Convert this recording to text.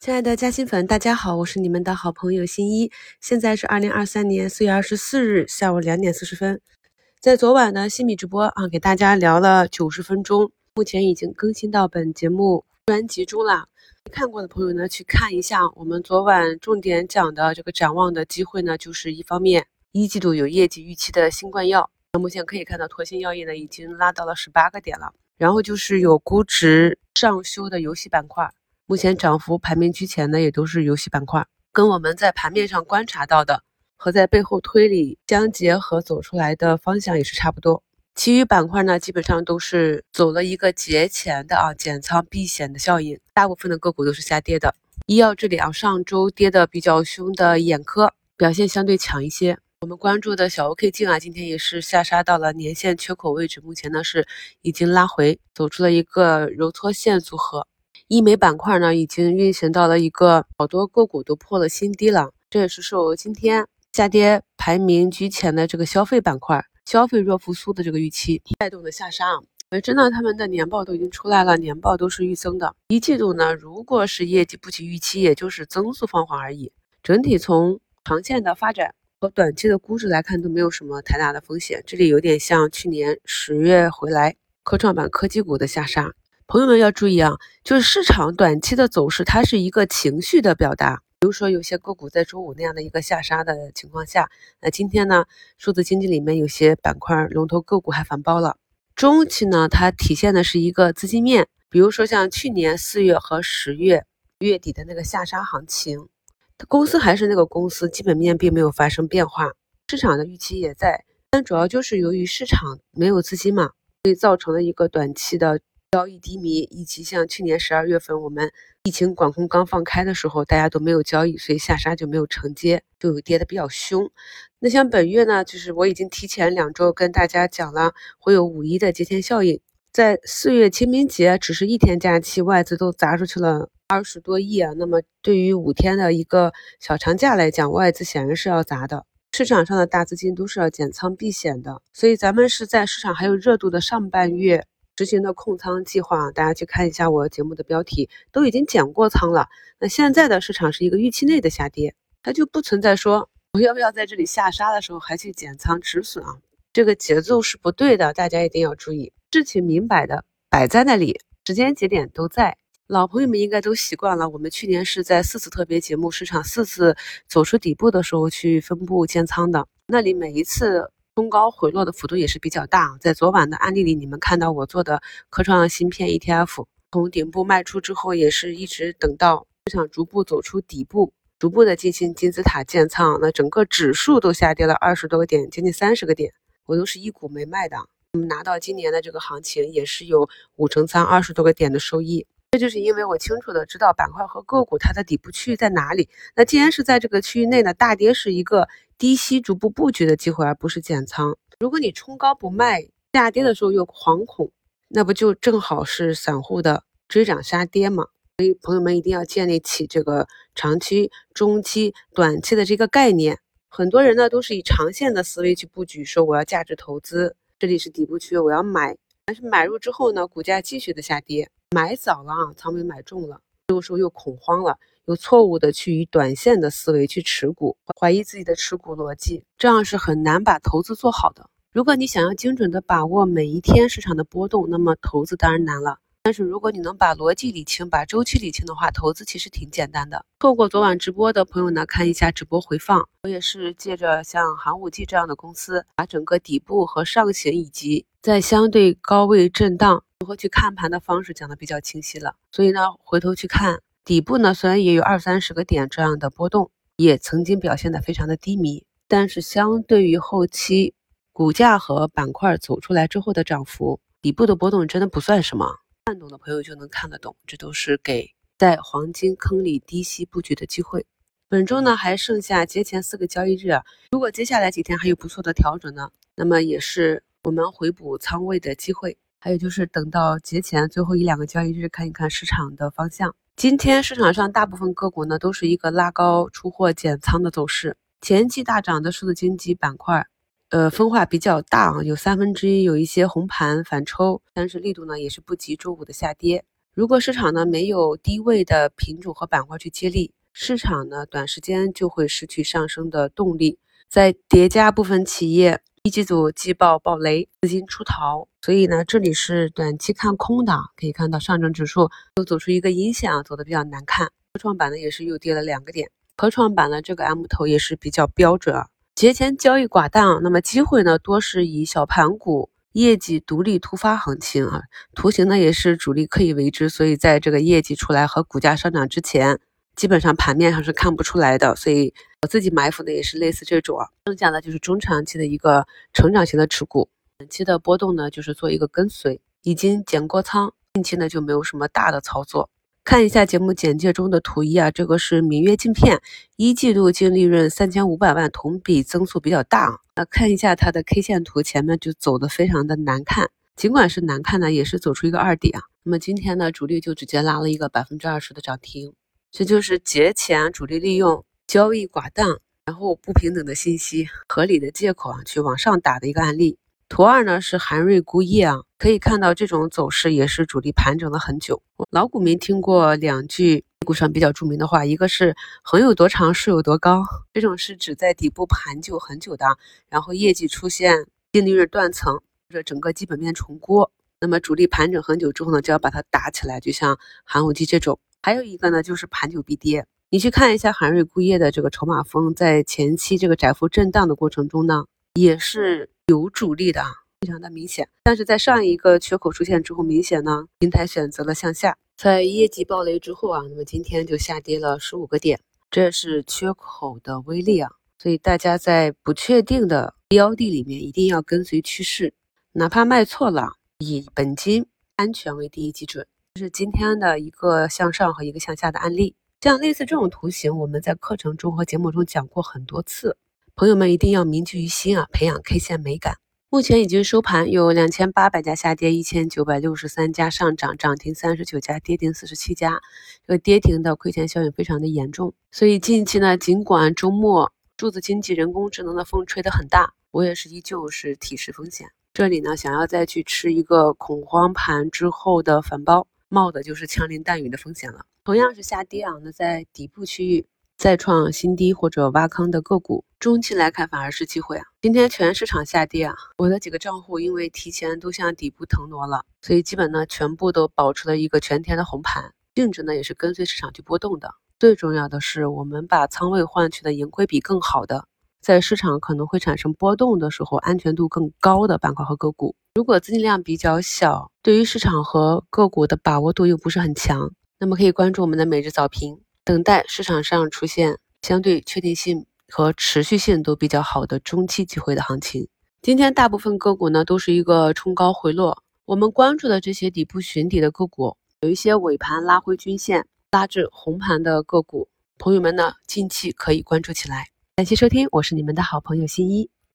亲爱的嘉兴粉，大家好，我是你们的好朋友新一。现在是二零二三年四月二十四日下午两点四十分。在昨晚的新米直播啊，给大家聊了九十分钟，目前已经更新到本节目专辑中了。看过的朋友呢，去看一下我们昨晚重点讲的这个展望的机会呢，就是一方面一季度有业绩预期的新冠药，那目前可以看到拓新药业呢已经拉到了十八个点了。然后就是有估值上修的游戏板块。目前涨幅排名居前的也都是游戏板块，跟我们在盘面上观察到的和在背后推理相结合走出来的方向也是差不多。其余板块呢，基本上都是走了一个节前的啊减仓避险的效应，大部分的个股都是下跌的。医药这里啊，上周跌的比较凶的眼科表现相对强一些。我们关注的小 OK 镜啊，今天也是下杀到了年线缺口位置，目前呢是已经拉回，走出了一个揉搓线组合。医美板块呢，已经运行到了一个好多个股都破了新低了，这也是受今天下跌排名居前的这个消费板块、消费弱复苏的这个预期带动的下杀。本身呢，他们的年报都已经出来了，年报都是预增的。一季度呢，如果是业绩不及预期，也就是增速放缓而已。整体从长线的发展和短期的估值来看，都没有什么太大的风险。这里有点像去年十月回来科创板科技股的下杀。朋友们要注意啊，就是市场短期的走势，它是一个情绪的表达。比如说有些个股在周五那样的一个下杀的情况下，那今天呢，数字经济里面有些板块龙头个股还反包了。中期呢，它体现的是一个资金面，比如说像去年四月和十月月底的那个下杀行情，公司还是那个公司，基本面并没有发生变化，市场的预期也在，但主要就是由于市场没有资金嘛，所以造成了一个短期的。交易低迷，以及像去年十二月份我们疫情管控刚放开的时候，大家都没有交易，所以下杀就没有承接，就有跌的比较凶。那像本月呢，就是我已经提前两周跟大家讲了，会有五一的节前效应，在四月清明节只是一天假期，外资都砸出去了二十多亿啊。那么对于五天的一个小长假来讲，外资显然是要砸的，市场上的大资金都是要减仓避险的，所以咱们是在市场还有热度的上半月。执行的控仓计划，大家去看一下我节目的标题，都已经减过仓了。那现在的市场是一个预期内的下跌，它就不存在说我要不要在这里下杀的时候还去减仓止损啊？这个节奏是不对的，大家一定要注意。事情明摆的摆在那里，时间节点都在。老朋友们应该都习惯了，我们去年是在四次特别节目，市场四次走出底部的时候去分布建仓的，那里每一次。冲高回落的幅度也是比较大，在昨晚的案例里，你们看到我做的科创芯片 ETF 从顶部卖出之后，也是一直等到市场逐步走出底部，逐步的进行金字塔建仓，那整个指数都下跌了二十多个点，将近三十个点，我都是一股没卖的。我们拿到今年的这个行情，也是有五成仓二十多个点的收益。这就是因为我清楚的知道板块和个股它的底部区域在哪里。那既然是在这个区域内呢，大跌是一个低吸逐步布局的机会，而不是减仓。如果你冲高不卖，下跌的时候又惶恐，那不就正好是散户的追涨杀跌吗？所以朋友们一定要建立起这个长期、中期、短期的这个概念。很多人呢都是以长线的思维去布局，说我要价值投资，这里是底部区，我要买。但是买入之后呢，股价继续的下跌。买早了啊，仓位买重了，这个时候又恐慌了，又错误的去以短线的思维去持股，怀疑自己的持股逻辑，这样是很难把投资做好的。如果你想要精准的把握每一天市场的波动，那么投资当然难了。但是如果你能把逻辑理清，把周期理清的话，投资其实挺简单的。错过昨晚直播的朋友呢，看一下直播回放。我也是借着像寒武纪这样的公司，把整个底部和上行以及在相对高位震荡如何去看盘的方式讲的比较清晰了。所以呢，回头去看底部呢，虽然也有二三十个点这样的波动，也曾经表现的非常的低迷，但是相对于后期股价和板块走出来之后的涨幅，底部的波动真的不算什么。看懂的朋友就能看得懂，这都是给在黄金坑里低吸布局的机会。本周呢还剩下节前四个交易日，如果接下来几天还有不错的调整呢，那么也是我们回补仓位的机会。还有就是等到节前最后一两个交易日，看一看市场的方向。今天市场上大部分个股呢都是一个拉高出货减仓的走势，前期大涨的数字经济板块。呃，分化比较大啊，有三分之一有一些红盘反抽，但是力度呢也是不及周五的下跌。如果市场呢没有低位的品种和板块去接力，市场呢短时间就会失去上升的动力。再叠加部分企业一季度季报暴雷，资金出逃，所以呢这里是短期看空的。可以看到上证指数又走出一个阴线啊，走的比较难看。科创板呢也是又跌了两个点。科创板呢这个 M 头也是比较标准啊。节前交易寡淡啊，那么机会呢多是以小盘股。业绩独立突发行情啊，图形呢也是主力刻意为之，所以在这个业绩出来和股价上涨之前，基本上盘面上是看不出来的。所以我自己埋伏的也是类似这种啊，剩下的就是中长期的一个成长型的持股，短期的波动呢就是做一个跟随，已经减过仓，近期呢就没有什么大的操作。看一下节目简介中的图一啊，这个是明月镜片一季度净利润三千五百万，同比增速比较大。那看一下它的 K 线图，前面就走的非常的难看，尽管是难看呢，也是走出一个二底啊。那么今天呢，主力就直接拉了一个百分之二十的涨停，这就是节前主力利用交易寡淡，然后不平等的信息合理的借口啊，去往上打的一个案例。图二呢是韩瑞钴业啊，可以看到这种走势也是主力盘整了很久。老股民听过两句股上比较著名的话，一个是横有多长，竖有多高，这种是指在底部盘就很久的，然后业绩出现净利润断层或者整个基本面重估，那么主力盘整很久之后呢，就要把它打起来，就像寒武纪这种。还有一个呢就是盘久必跌，你去看一下韩瑞钴业的这个筹码峰，在前期这个窄幅震荡的过程中呢，也是。有主力的啊，非常的明显。但是在上一个缺口出现之后，明显呢，平台选择了向下。在业绩暴雷之后啊，那么今天就下跌了十五个点，这是缺口的威力啊。所以大家在不确定的标的里面，一定要跟随趋势，哪怕卖错了，以本金安全为第一基准。这是今天的一个向上和一个向下的案例。像类似这种图形，我们在课程中和节目中讲过很多次。朋友们一定要铭记于心啊，培养 K 线美感。目前已经收盘，有两千八百家下跌，一千九百六十三家上涨，涨停三十九家，跌停四十七家。这个跌停的亏钱效应非常的严重。所以近期呢，尽管周末数字经济、人工智能的风吹得很大，我也是依旧是提示风险。这里呢，想要再去吃一个恐慌盘之后的反包，冒的就是枪林弹雨的风险了。同样是下跌啊，那在底部区域。再创新低或者挖坑的个股，中期来看反而是机会啊！今天全市场下跌啊，我的几个账户因为提前都向底部腾挪了，所以基本呢全部都保持了一个全天的红盘，净值呢也是跟随市场去波动的。最重要的是，我们把仓位换取的盈亏比更好的，在市场可能会产生波动的时候，安全度更高的板块和个股。如果资金量比较小，对于市场和个股的把握度又不是很强，那么可以关注我们的每日早评。等待市场上出现相对确定性和持续性都比较好的中期机会的行情。今天大部分个股呢都是一个冲高回落，我们关注的这些底部寻底的个股，有一些尾盘拉回均线、拉至红盘的个股，朋友们呢近期可以关注起来。感谢收听，我是你们的好朋友新一。